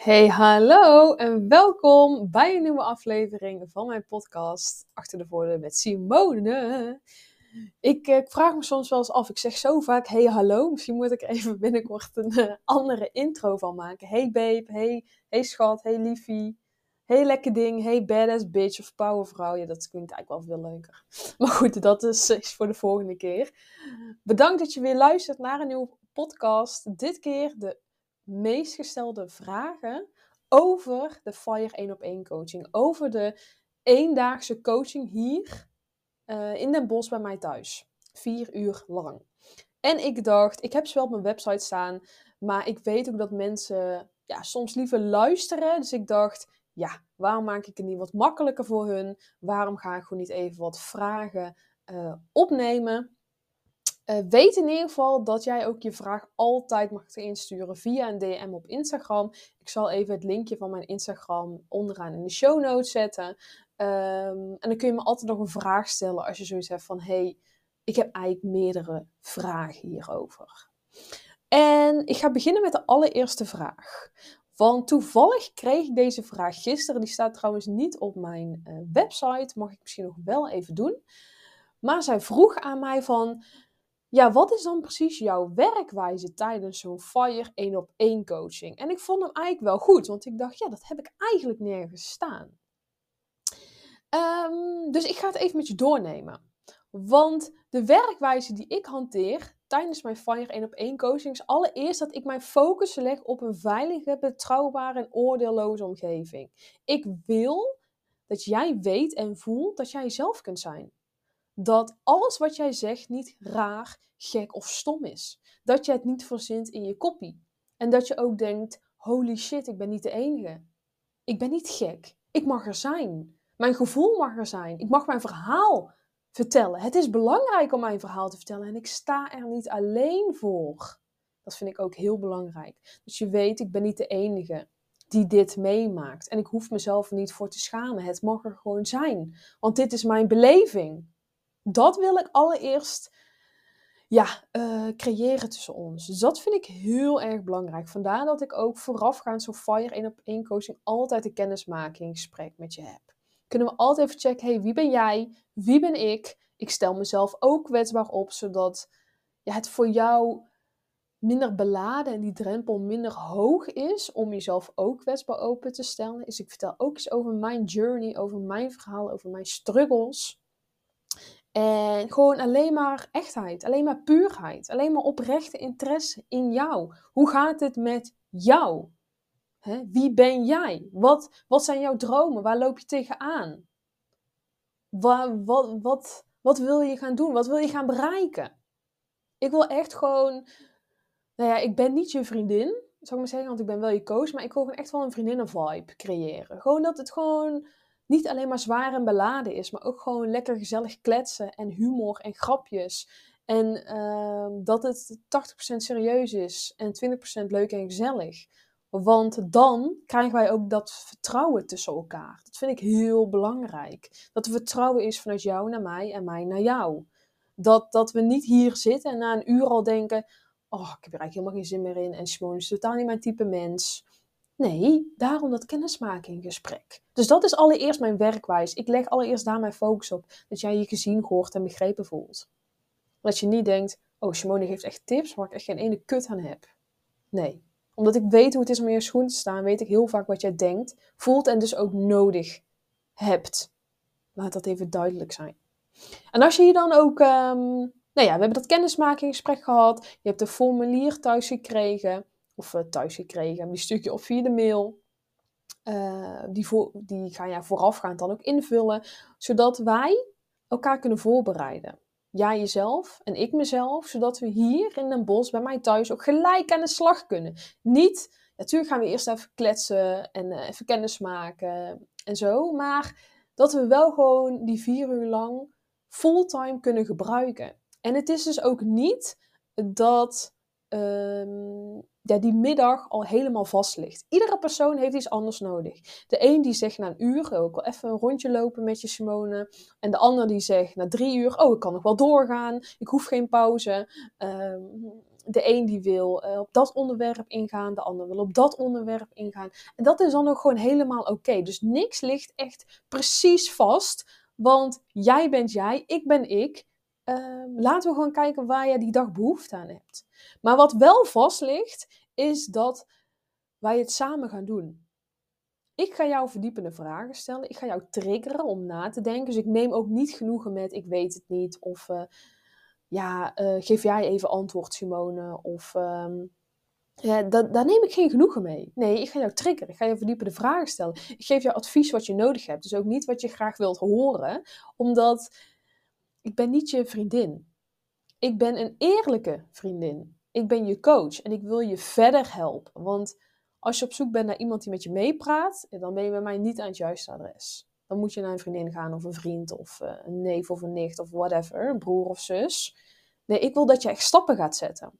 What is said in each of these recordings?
Hey, hallo en welkom bij een nieuwe aflevering van mijn podcast Achter de Voordeur met Simone. Ik, eh, ik, vraag me soms wel eens af, ik zeg zo vaak hey hallo, misschien moet ik even binnenkort een uh, andere intro van maken. Hey babe, hey, hey schat, hey liefie, hey lekker ding, hey badass bitch of powervrouw. Ja, dat klinkt eigenlijk wel veel leuker. Maar goed, dat is, is voor de volgende keer. Bedankt dat je weer luistert naar een nieuwe podcast. Dit keer de meest gestelde vragen over de Fire 1 op 1 coaching. Over de eendaagse coaching hier uh, in Den Bosch bij mij thuis. Vier uur lang. En ik dacht, ik heb ze wel op mijn website staan, maar ik weet ook dat mensen ja, soms liever luisteren. Dus ik dacht, ja, waarom maak ik het niet wat makkelijker voor hun? Waarom ga ik gewoon niet even wat vragen uh, opnemen? Uh, weet in ieder geval dat jij ook je vraag altijd mag insturen via een DM op Instagram. Ik zal even het linkje van mijn Instagram onderaan in de show notes zetten. Um, en dan kun je me altijd nog een vraag stellen als je zoiets hebt van: hey, ik heb eigenlijk meerdere vragen hierover. En ik ga beginnen met de allereerste vraag. Want toevallig kreeg ik deze vraag gisteren. Die staat trouwens niet op mijn uh, website. Mag ik misschien nog wel even doen. Maar zij vroeg aan mij van ja, wat is dan precies jouw werkwijze tijdens zo'n FIRE 1 op 1 coaching? En ik vond hem eigenlijk wel goed, want ik dacht, ja, dat heb ik eigenlijk nergens staan. Um, dus ik ga het even met je doornemen. Want de werkwijze die ik hanteer tijdens mijn FIRE 1 op 1 coaching is allereerst dat ik mijn focus leg op een veilige, betrouwbare en oordeelloze omgeving. Ik wil dat jij weet en voelt dat jij jezelf kunt zijn dat alles wat jij zegt niet raar, gek of stom is. Dat je het niet verzint in je kopie. En dat je ook denkt: holy shit, ik ben niet de enige. Ik ben niet gek. Ik mag er zijn. Mijn gevoel mag er zijn. Ik mag mijn verhaal vertellen. Het is belangrijk om mijn verhaal te vertellen en ik sta er niet alleen voor. Dat vind ik ook heel belangrijk. Dus je weet, ik ben niet de enige die dit meemaakt. En ik hoef mezelf er niet voor te schamen. Het mag er gewoon zijn. Want dit is mijn beleving dat wil ik allereerst ja, uh, creëren tussen ons. Dus dat vind ik heel erg belangrijk. Vandaar dat ik ook voorafgaand zo'n Fire 1 op 1 coaching altijd een kennismakingsgesprek met je heb. Kunnen we altijd even checken, hey, wie ben jij? Wie ben ik? Ik stel mezelf ook kwetsbaar op, zodat ja, het voor jou minder beladen en die drempel minder hoog is om jezelf ook kwetsbaar open te stellen. Dus ik vertel ook eens over mijn journey, over mijn verhaal, over mijn struggles. En gewoon alleen maar echtheid, alleen maar puurheid, alleen maar oprechte interesse in jou. Hoe gaat het met jou? Wie ben jij? Wat, wat zijn jouw dromen? Waar loop je tegenaan? Wat, wat, wat, wat wil je gaan doen? Wat wil je gaan bereiken? Ik wil echt gewoon. Nou ja, ik ben niet je vriendin, zou ik maar zeggen, want ik ben wel je coach. Maar ik wil gewoon echt wel een vriendinnen-vibe creëren. Gewoon dat het gewoon niet alleen maar zwaar en beladen is, maar ook gewoon lekker gezellig kletsen en humor en grapjes. En uh, dat het 80% serieus is en 20% leuk en gezellig. Want dan krijgen wij ook dat vertrouwen tussen elkaar. Dat vind ik heel belangrijk. Dat er vertrouwen is vanuit jou naar mij en mij naar jou. Dat, dat we niet hier zitten en na een uur al denken: Oh, ik heb er eigenlijk helemaal geen zin meer in. En Simone is totaal niet mijn type mens. Nee, daarom dat kennismakinggesprek. Dus dat is allereerst mijn werkwijze. Ik leg allereerst daar mijn focus op. Dat jij je gezien, gehoord en begrepen voelt. Dat je niet denkt, oh Simone geeft echt tips waar ik echt geen ene kut aan heb. Nee, omdat ik weet hoe het is om in je schoen te staan, weet ik heel vaak wat jij denkt, voelt en dus ook nodig hebt. Laat dat even duidelijk zijn. En als je hier dan ook, um, nou ja, we hebben dat kennismakinggesprek gehad, je hebt een formulier thuis gekregen of uh, thuis gekregen. Die stuur je op via de mail. Uh, die, voor, die ga je voorafgaand dan ook invullen, zodat wij elkaar kunnen voorbereiden. Jij jezelf en ik mezelf, zodat we hier in Den bos bij mij thuis ook gelijk aan de slag kunnen. Niet, natuurlijk gaan we eerst even kletsen en uh, even kennis maken en zo, maar dat we wel gewoon die vier uur lang fulltime kunnen gebruiken. En het is dus ook niet dat um, ja, die middag al helemaal vast ligt. Iedere persoon heeft iets anders nodig. De een die zegt na een uur, oh, ik wil even een rondje lopen met je Simone. En de ander die zegt na drie uur, oh ik kan nog wel doorgaan, ik hoef geen pauze. Um, de een die wil eh, op dat onderwerp ingaan, de ander wil op dat onderwerp ingaan. En dat is dan ook gewoon helemaal oké. Dus niks ligt echt precies vast, want jij bent jij, ik ben ik. Ehm, laten we gewoon kijken waar je die dag behoefte aan hebt. Maar wat wel vast ligt, is dat wij het samen gaan doen. Ik ga jou verdiepende vragen stellen. Ik ga jou triggeren om na te denken. Dus ik neem ook niet genoegen met ik weet het niet. Of uh, ja, uh, geef jij even antwoord, Simone. Of um, daar neem ik geen genoegen mee. Nee, ik ga jou triggeren. Ik ga je verdiepende vragen stellen. Ik geef jou advies wat je nodig hebt. Dus ook niet wat je graag wilt horen. Omdat ik ben niet je vriendin. Ik ben een eerlijke vriendin. Ik ben je coach en ik wil je verder helpen. Want als je op zoek bent naar iemand die met je meepraat, dan ben je bij mij niet aan het juiste adres. Dan moet je naar een vriendin gaan of een vriend of uh, een neef of een nicht of whatever, een broer of zus. Nee, ik wil dat je echt stappen gaat zetten.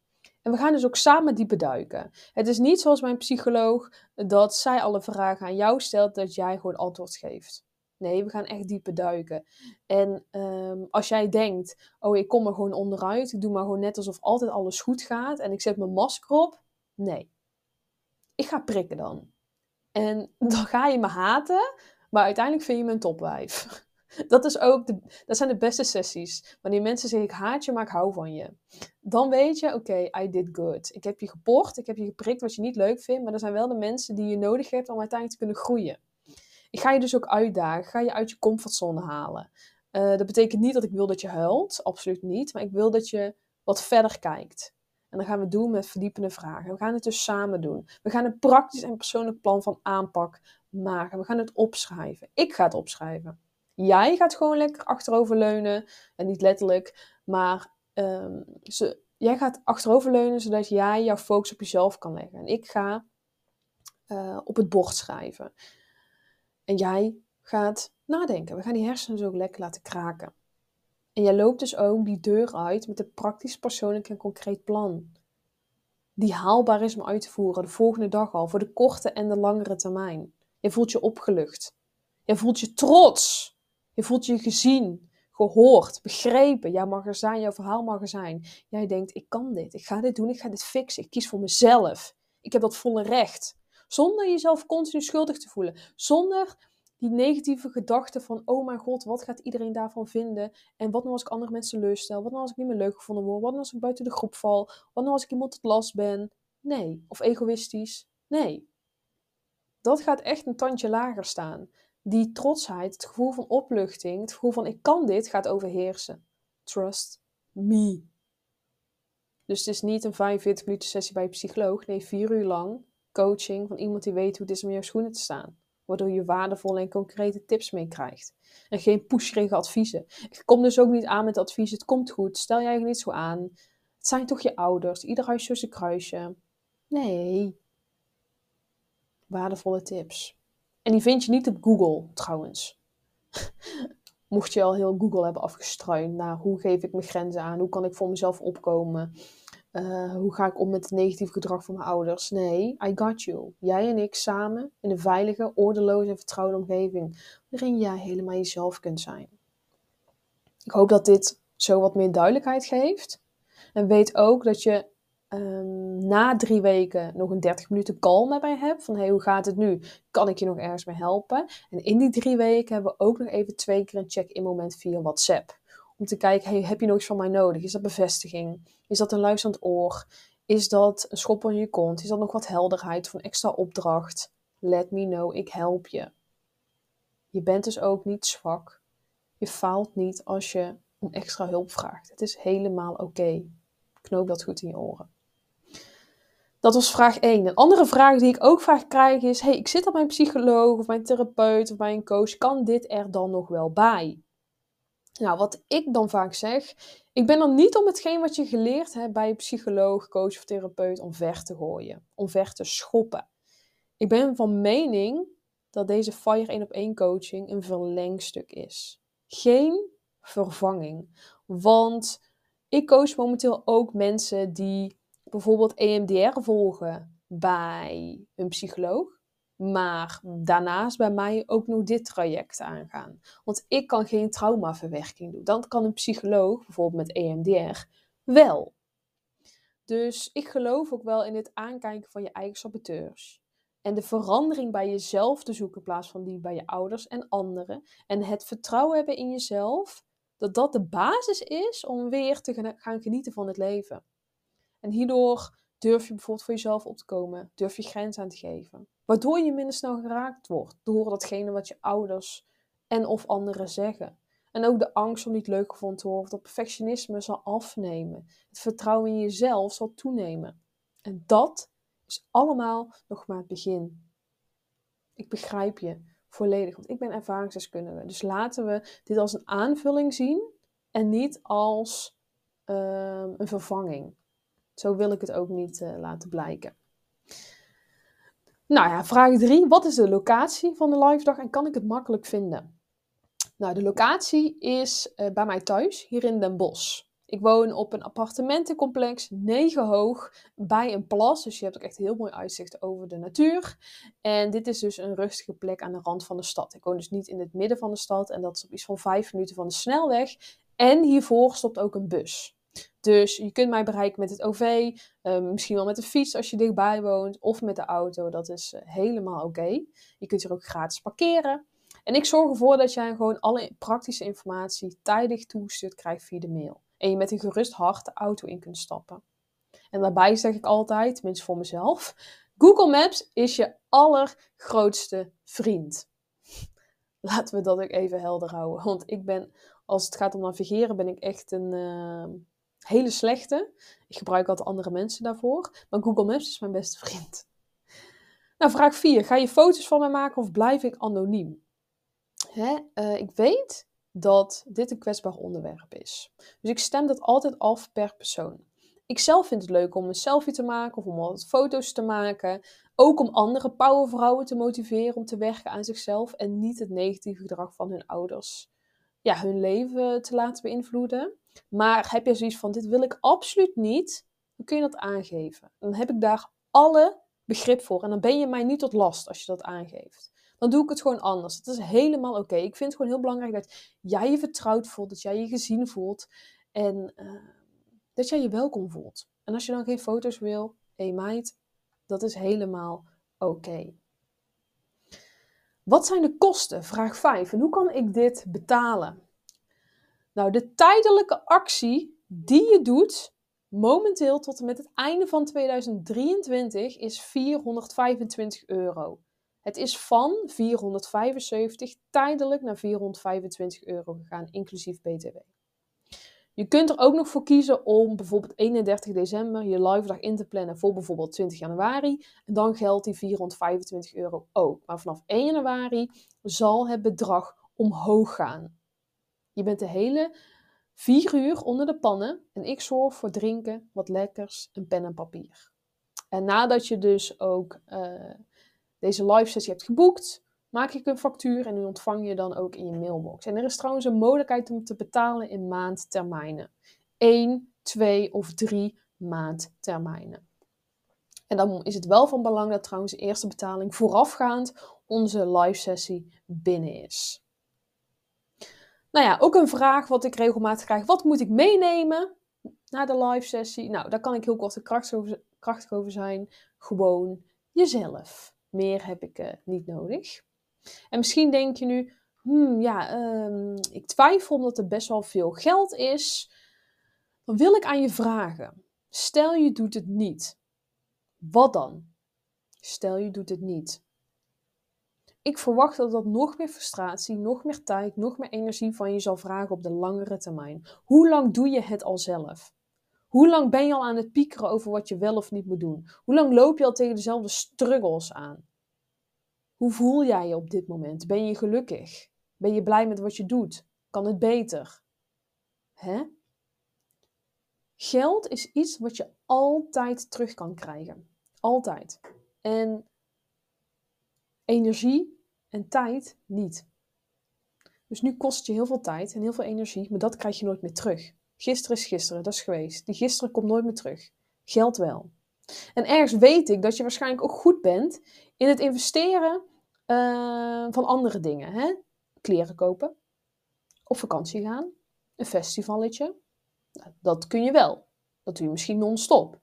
En we gaan dus ook samen diepe duiken. Het is niet zoals mijn psycholoog dat zij alle vragen aan jou stelt, dat jij gewoon antwoord geeft. Nee, we gaan echt diepe duiken. En um, als jij denkt, oh ik kom er gewoon onderuit, ik doe maar gewoon net alsof altijd alles goed gaat en ik zet mijn masker op. Nee, ik ga prikken dan. En dan ga je me haten, maar uiteindelijk vind je me een topwijf. Dat, is ook de, dat zijn de beste sessies. Wanneer mensen zeggen, ik haat je, maar ik hou van je. Dan weet je, oké, I did good. Ik heb je geport, ik heb je geprikt wat je niet leuk vindt. Maar er zijn wel de mensen die je nodig hebt om uiteindelijk te kunnen groeien. Ik ga je dus ook uitdagen. ga je uit je comfortzone halen. Uh, dat betekent niet dat ik wil dat je huilt. Absoluut niet. Maar ik wil dat je wat verder kijkt. En dan gaan we doen met verdiepende vragen. We gaan het dus samen doen. We gaan een praktisch en persoonlijk plan van aanpak maken. We gaan het opschrijven. Ik ga het opschrijven. Jij gaat gewoon lekker achteroverleunen. En niet letterlijk, maar um, ze, jij gaat achteroverleunen zodat jij jouw focus op jezelf kan leggen. En ik ga uh, op het bord schrijven. En jij gaat nadenken. We gaan die hersenen zo lekker laten kraken. En jij loopt dus ook die deur uit met een praktisch, persoonlijk en concreet plan. Die haalbaar is om uit te voeren de volgende dag al, voor de korte en de langere termijn. Je voelt je opgelucht. Je voelt je trots. Je voelt je gezien, gehoord, begrepen. Jouw mag er zijn, jouw verhaal mag er zijn. Jij denkt, ik kan dit, ik ga dit doen, ik ga dit fixen. Ik kies voor mezelf. Ik heb dat volle recht. Zonder jezelf continu schuldig te voelen. Zonder die negatieve gedachten van, oh mijn god, wat gaat iedereen daarvan vinden? En wat nou als ik andere mensen teleurstel? Wat nou als ik niet meer leuk gevonden word? Wat nou als ik buiten de groep val? Wat nou als ik iemand tot last ben? Nee. Of egoïstisch? Nee. Dat gaat echt een tandje lager staan. Die trotsheid, het gevoel van opluchting, het gevoel van ik kan dit, gaat overheersen. Trust me. Dus het is niet een 45 minuten sessie bij een psycholoog. Nee, vier uur lang coaching van iemand die weet hoe het is om jouw schoenen te staan waardoor je waardevolle en concrete tips meekrijgt. En geen pusherige adviezen. Ik kom dus ook niet aan met advies, het komt goed, stel jij je niet zo aan. Het zijn toch je ouders, ieder huisje is een kruisje. Nee. Waardevolle tips. En die vind je niet op Google trouwens. Mocht je al heel Google hebben afgestruind naar hoe geef ik mijn grenzen aan, hoe kan ik voor mezelf opkomen, uh, hoe ga ik om met het negatief gedrag van mijn ouders? Nee, I got you. Jij en ik samen in een veilige, ordeloze en vertrouwde omgeving. Waarin jij helemaal jezelf kunt zijn. Ik hoop dat dit zo wat meer duidelijkheid geeft. En weet ook dat je um, na drie weken nog een 30 minuten call met mij hebt. Van hey, hoe gaat het nu? Kan ik je nog ergens mee helpen? En in die drie weken hebben we ook nog even twee keer een check-in moment via WhatsApp. Om te kijken, hey, heb je nog iets van mij nodig? Is dat bevestiging? Is dat een luisterend oor? Is dat een schop in je kont? Is dat nog wat helderheid een extra opdracht? Let me know, ik help je. Je bent dus ook niet zwak. Je faalt niet als je om extra hulp vraagt. Het is helemaal oké. Knoop dat goed in je oren. Dat was vraag 1. Een andere vraag die ik ook vaak krijg is: hey, ik zit op mijn psycholoog of mijn therapeut of bij een coach. Kan dit er dan nog wel bij? Nou, wat ik dan vaak zeg, ik ben er niet om hetgeen wat je geleerd hebt bij psycholoog, coach of therapeut omver te gooien, omver te schoppen. Ik ben van mening dat deze Fire 1 op 1 coaching een verlengstuk is. Geen vervanging. Want ik coach momenteel ook mensen die bijvoorbeeld EMDR volgen bij een psycholoog maar daarnaast bij mij ook nog dit traject aangaan. Want ik kan geen traumaverwerking doen. Dan kan een psycholoog, bijvoorbeeld met EMDR, wel. Dus ik geloof ook wel in het aankijken van je eigen saboteurs. En de verandering bij jezelf te zoeken in plaats van die bij je ouders en anderen. En het vertrouwen hebben in jezelf, dat dat de basis is om weer te gaan genieten van het leven. En hierdoor durf je bijvoorbeeld voor jezelf op te komen, durf je grenzen aan te geven. Waardoor je minder snel geraakt wordt door datgene wat je ouders en of anderen zeggen. En ook de angst om niet leuk gevonden te worden, dat perfectionisme zal afnemen. Het vertrouwen in jezelf zal toenemen. En dat is allemaal nog maar het begin. Ik begrijp je volledig, want ik ben ervaringsdeskundige. Dus laten we dit als een aanvulling zien en niet als ehm, een vervanging. Zo wil ik het ook niet uh, laten blijken. Nou ja, vraag 3. Wat is de locatie van de live dag en kan ik het makkelijk vinden? Nou, de locatie is uh, bij mij thuis, hier in Den Bosch. Ik woon op een appartementencomplex, 9 hoog, bij een plas. Dus je hebt ook echt heel mooi uitzicht over de natuur. En dit is dus een rustige plek aan de rand van de stad. Ik woon dus niet in het midden van de stad en dat is op iets van 5 minuten van de snelweg. En hiervoor stopt ook een bus. Dus je kunt mij bereiken met het OV, ehm, misschien wel met de fiets als je dichtbij woont, of met de auto. Dat is eh, helemaal oké. Je kunt hier ook gratis parkeren. En ik zorg ervoor dat jij gewoon alle praktische informatie tijdig toegestuurd krijgt via de mail. En je met een gerust hart de auto in kunt stappen. En daarbij zeg ik altijd, tenminste voor mezelf, Google Maps is je allergrootste vriend. Laten we dat ook even helder houden. Want ik ben, als het gaat om navigeren, ben ik echt een uh, hele slechte. Ik gebruik altijd andere mensen daarvoor. Maar Google Maps is mijn beste vriend. Nou, vraag 4. Ga je foto's van mij maken of blijf ik anoniem? Hè? Uh, ik weet dat dit een kwetsbaar onderwerp is. Dus ik stem dat altijd af per persoon. Ik zelf vind het leuk om een selfie te maken of om wat foto's te maken. Ook om andere powervrouwen te motiveren om te werken aan zichzelf en niet het negatieve gedrag van hun ouders ja, hun leven te laten beïnvloeden. Maar heb je zoiets van: dit wil ik absoluut niet, dan kun je dat aangeven. Dan heb ik daar alle begrip voor en dan ben je mij niet tot last als je dat aangeeft dan doe ik het gewoon anders. Dat is helemaal oké. Ik vind het gewoon heel belangrijk dat jij je vertrouwd voelt, dat jij je gezien voelt en uh, dat jij je welkom voelt. En als je dan geen foto's wil, hé hey meid, dat is helemaal oké. Wat zijn de kosten? Vraag 5. En hoe kan ik dit betalen? Nou, de tijdelijke actie die je doet, momenteel tot en met het einde van 2023, is 425 euro. Het is van 475 tijdelijk naar 425 euro gegaan, inclusief BTW. Je kunt er ook nog voor kiezen om bijvoorbeeld 31 december je live dag in te plannen voor bijvoorbeeld 20 januari. En dan geldt die 425 euro ook. Maar vanaf 1 januari zal het bedrag omhoog gaan. Je bent de hele 4 uur onder de pannen en ik zorg voor drinken, wat lekkers en pen en papier. En nadat je dus ook uh, deze live sessie hebt geboekt, maak ik een factuur en die ontvang je dan ook in je mailbox. En er is trouwens een mogelijkheid om te betalen in maandtermijnen. 1, 2 of 3 maandtermijnen. En dan is het wel van belang dat trouwens de eerste betaling voorafgaand onze live sessie binnen is. Nou ja, ook een vraag wat ik regelmatig krijg. Wat moet ik meenemen naar de live sessie? Nou, daar kan ik heel kort en krachtig over, zijn. Gewoon jezelf. Meer heb ik uh, niet nodig. En misschien denk je nu, hmm, ja, um, ik twijfel omdat er best wel veel geld is. Dan wil ik aan je vragen. Stel je doet het niet. Wat dan? Stel je doet het niet. Ik verwacht dat dat nog meer frustratie, nog meer tijd, nog meer energie van je zal vragen op de langere termijn. Hoe lang doe je het al zelf? Hoe lang ben je al aan het piekeren over wat je wel of niet moet doen? Hoe lang loop je al tegen dezelfde struggles aan? Hoe voel jij je op dit moment? Ben je gelukkig? Ben je blij met wat je doet? Kan het beter? Hè? Geld is iets wat je altijd terug kan krijgen. Altijd. En energie en tijd niet. Dus nu kost je heel veel tijd en heel veel energie, maar dat krijg je nooit meer terug. Gisteren is gisteren, dat is geweest. Die gisteren komt nooit meer terug. Geld wel. En ergens weet ik dat je waarschijnlijk ook goed bent in het investeren uh, van andere dingen. Hè? Kleren kopen, op vakantie gaan, een festivalletje. Nou, dat kun je wel. Dat doe je misschien non-stop.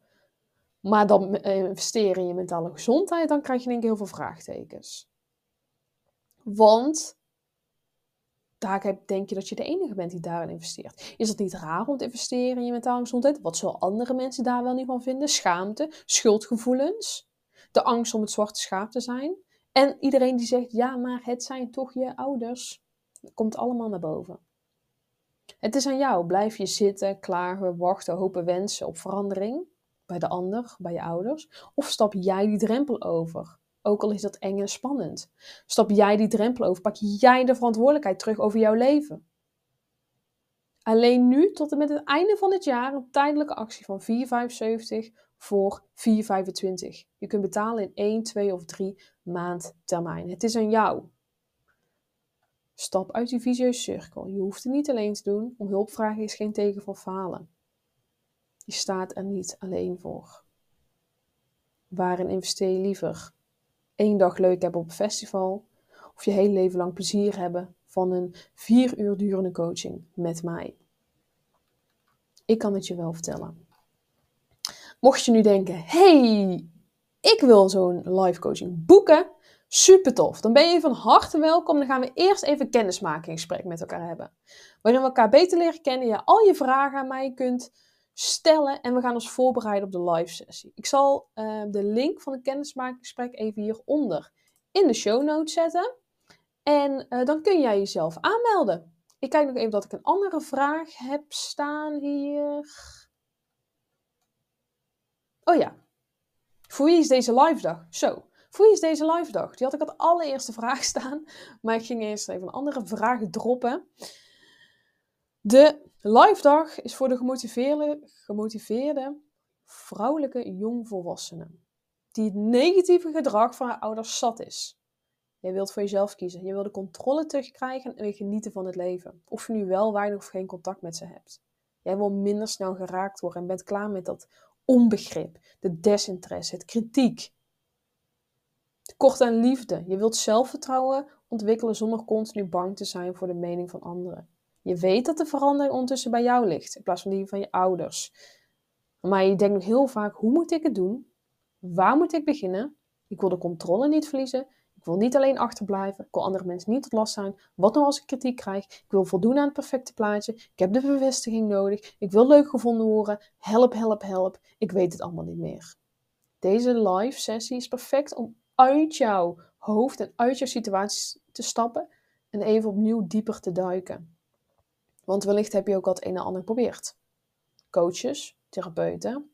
Maar dan investeren in je mentale gezondheid, dan krijg je denk ik heel veel vraagtekens. Want daar denk je dat je de enige bent die daarin investeert. Is het niet raar om te investeren in je mentale gezondheid? Wat zullen andere mensen daar wel niet van vinden? Schaamte, schuldgevoelens, de angst om het zwarte schaap te zijn. En iedereen die zegt, ja, maar het zijn toch je ouders. Dat komt allemaal naar boven. Het is aan jou. Blijf je zitten, klagen, wachten, hopen, wensen op verandering bij de ander, bij je ouders? Of stap jij die drempel over? Ook al is dat eng en spannend. Stap jij die drempel over, pak jij de verantwoordelijkheid terug over jouw leven. Alleen nu, tot en met het einde van het jaar, een tijdelijke actie van 4,75 voor 4,25. Je kunt betalen in 1, 2 of 3 maand termijn. Het is aan jou. Stap uit die visieuze cirkel. Je hoeft het niet alleen te doen. Om hulp vragen is geen teken van falen. Je staat er niet alleen voor. Waarin investeer je liever? Eén dag leuk hebben op een festival of je hele leven lang plezier hebben van een vier uur durende coaching met mij? Ik kan het je wel vertellen. Mocht je nu denken: hey, ik wil zo'n live coaching boeken, super tof. Dan ben je van harte welkom. Dan gaan we eerst even een kennismakingsgesprek met elkaar hebben. Waarin we elkaar beter leren kennen. Je al je vragen aan mij kunt stellen en we gaan ons voorbereiden op de live sessie. Ik zal uh, de link van het kennismakingsgesprek even hieronder in de show notes zetten. En uh, dan kun jij jezelf aanmelden. Ik kijk nog even dat ik een andere vraag heb staan hier. Oh ja. Voor wie is deze live dag? Zo. Voor wie is deze live dag? Die had ik als allereerste vraag staan. Maar ik ging eerst even een andere vraag droppen. De live dag is voor de gemotiveerde, gemotiveerde vrouwelijke jongvolwassenen. Die het negatieve gedrag van haar ouders zat is. Jij wilt voor jezelf kiezen. Je wil de controle terugkrijgen en genieten van het leven. Of je nu wel weinig of geen contact met ze hebt. Jij wil minder snel geraakt worden en bent klaar met dat onbegrip, de desinteresse, het kritiek. Tekort aan liefde. Je wilt zelfvertrouwen ontwikkelen zonder continu bang te zijn voor de mening van anderen. Je weet dat de verandering ondertussen bij jou ligt, in plaats van die van je ouders. Maar je denkt heel vaak, hoe moet ik het doen? Waar moet ik beginnen? Ik wil de controle niet verliezen. Ik wil niet alleen achterblijven. Ik wil andere mensen niet tot last zijn. Wat nou als ik kritiek krijg? Ik wil voldoen aan het perfecte plaatje. Ik heb de bevestiging nodig. Ik wil leuk gevonden worden. Help, help, help. Ik weet het allemaal niet meer. Deze live sessie is perfect om uit jouw hoofd en uit jouw situatie te stappen en even opnieuw dieper te duiken. Want wellicht heb je ook al het een en ander geprobeerd. Coaches, therapeuten,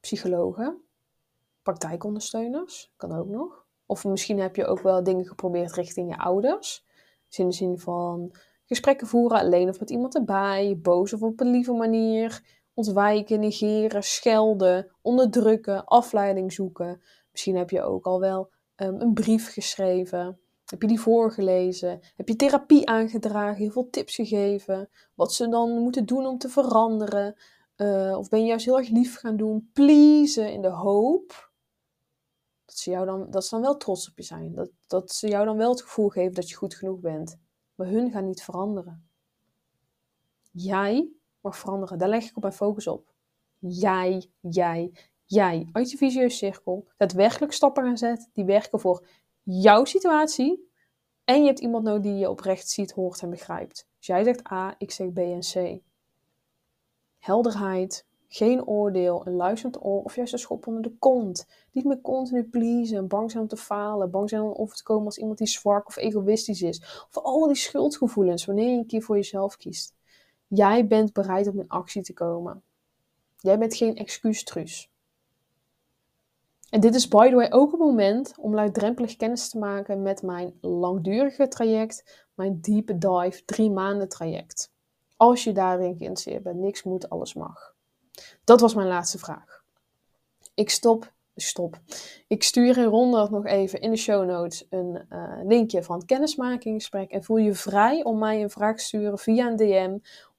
psychologen, praktijkondersteuners, kan ook nog. Of misschien heb je ook wel dingen geprobeerd richting je ouders. Dus in de zin van gesprekken voeren alleen of met iemand erbij, boos of op een lieve manier, ontwijken, negeren, schelden, onderdrukken, afleiding zoeken. Misschien heb je ook al wel um, een brief geschreven heb je die voorgelezen? Heb je therapie aangedragen? Heel veel tips gegeven? Wat ze dan moeten doen om te veranderen? Uh, of ben je juist heel erg lief gaan doen? Pleasen in de hoop dat ze, jou dan, dat ze dan wel trots op je zijn. Dat, dat ze jou dan wel het gevoel geven dat je goed genoeg bent. Maar hun gaan niet veranderen. Jij mag veranderen. Daar leg ik op mijn focus op. Jij, jij, jij. Uit je visieuze cirkel. Daadwerkelijk stappen gaan zetten die werken voor jouw situatie. En je hebt iemand nodig die je oprecht ziet, hoort en begrijpt. Dus jij zegt A, ik zeg B en C. Helderheid, geen oordeel, een luisterend oor of juist een schop onder de kont. Niet meer continu pleasen, bang zijn om te falen, bang zijn om over te komen als iemand die zwak of egoïstisch is. Of al die schuldgevoelens wanneer je een keer voor jezelf kiest. Jij bent bereid om in actie te komen. Jij bent geen excuustruus. En dit is by the way ook een moment om laagdrempelig kennis te maken met mijn langdurige traject, mijn deep dive drie maanden traject. Als je daarin geïnteresseerd bent, niks moet, alles mag. Dat was mijn laatste vraag. Ik stop, stop. Ik stuur in ronde nog even in de show notes een uh, linkje van het kennismakingsgesprek. En voel je vrij om mij een vraag te sturen via een DM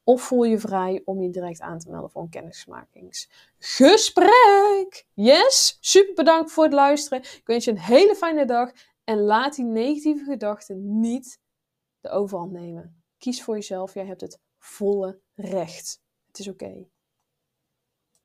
of voel je vrij om je direct aan te melden voor een kennismakingsgesprek. Yes, super bedankt voor het luisteren. Ik wens je een hele fijne dag en laat die negatieve gedachten niet de overhand nemen. Kies voor jezelf, jij hebt het volle recht. Het is oké.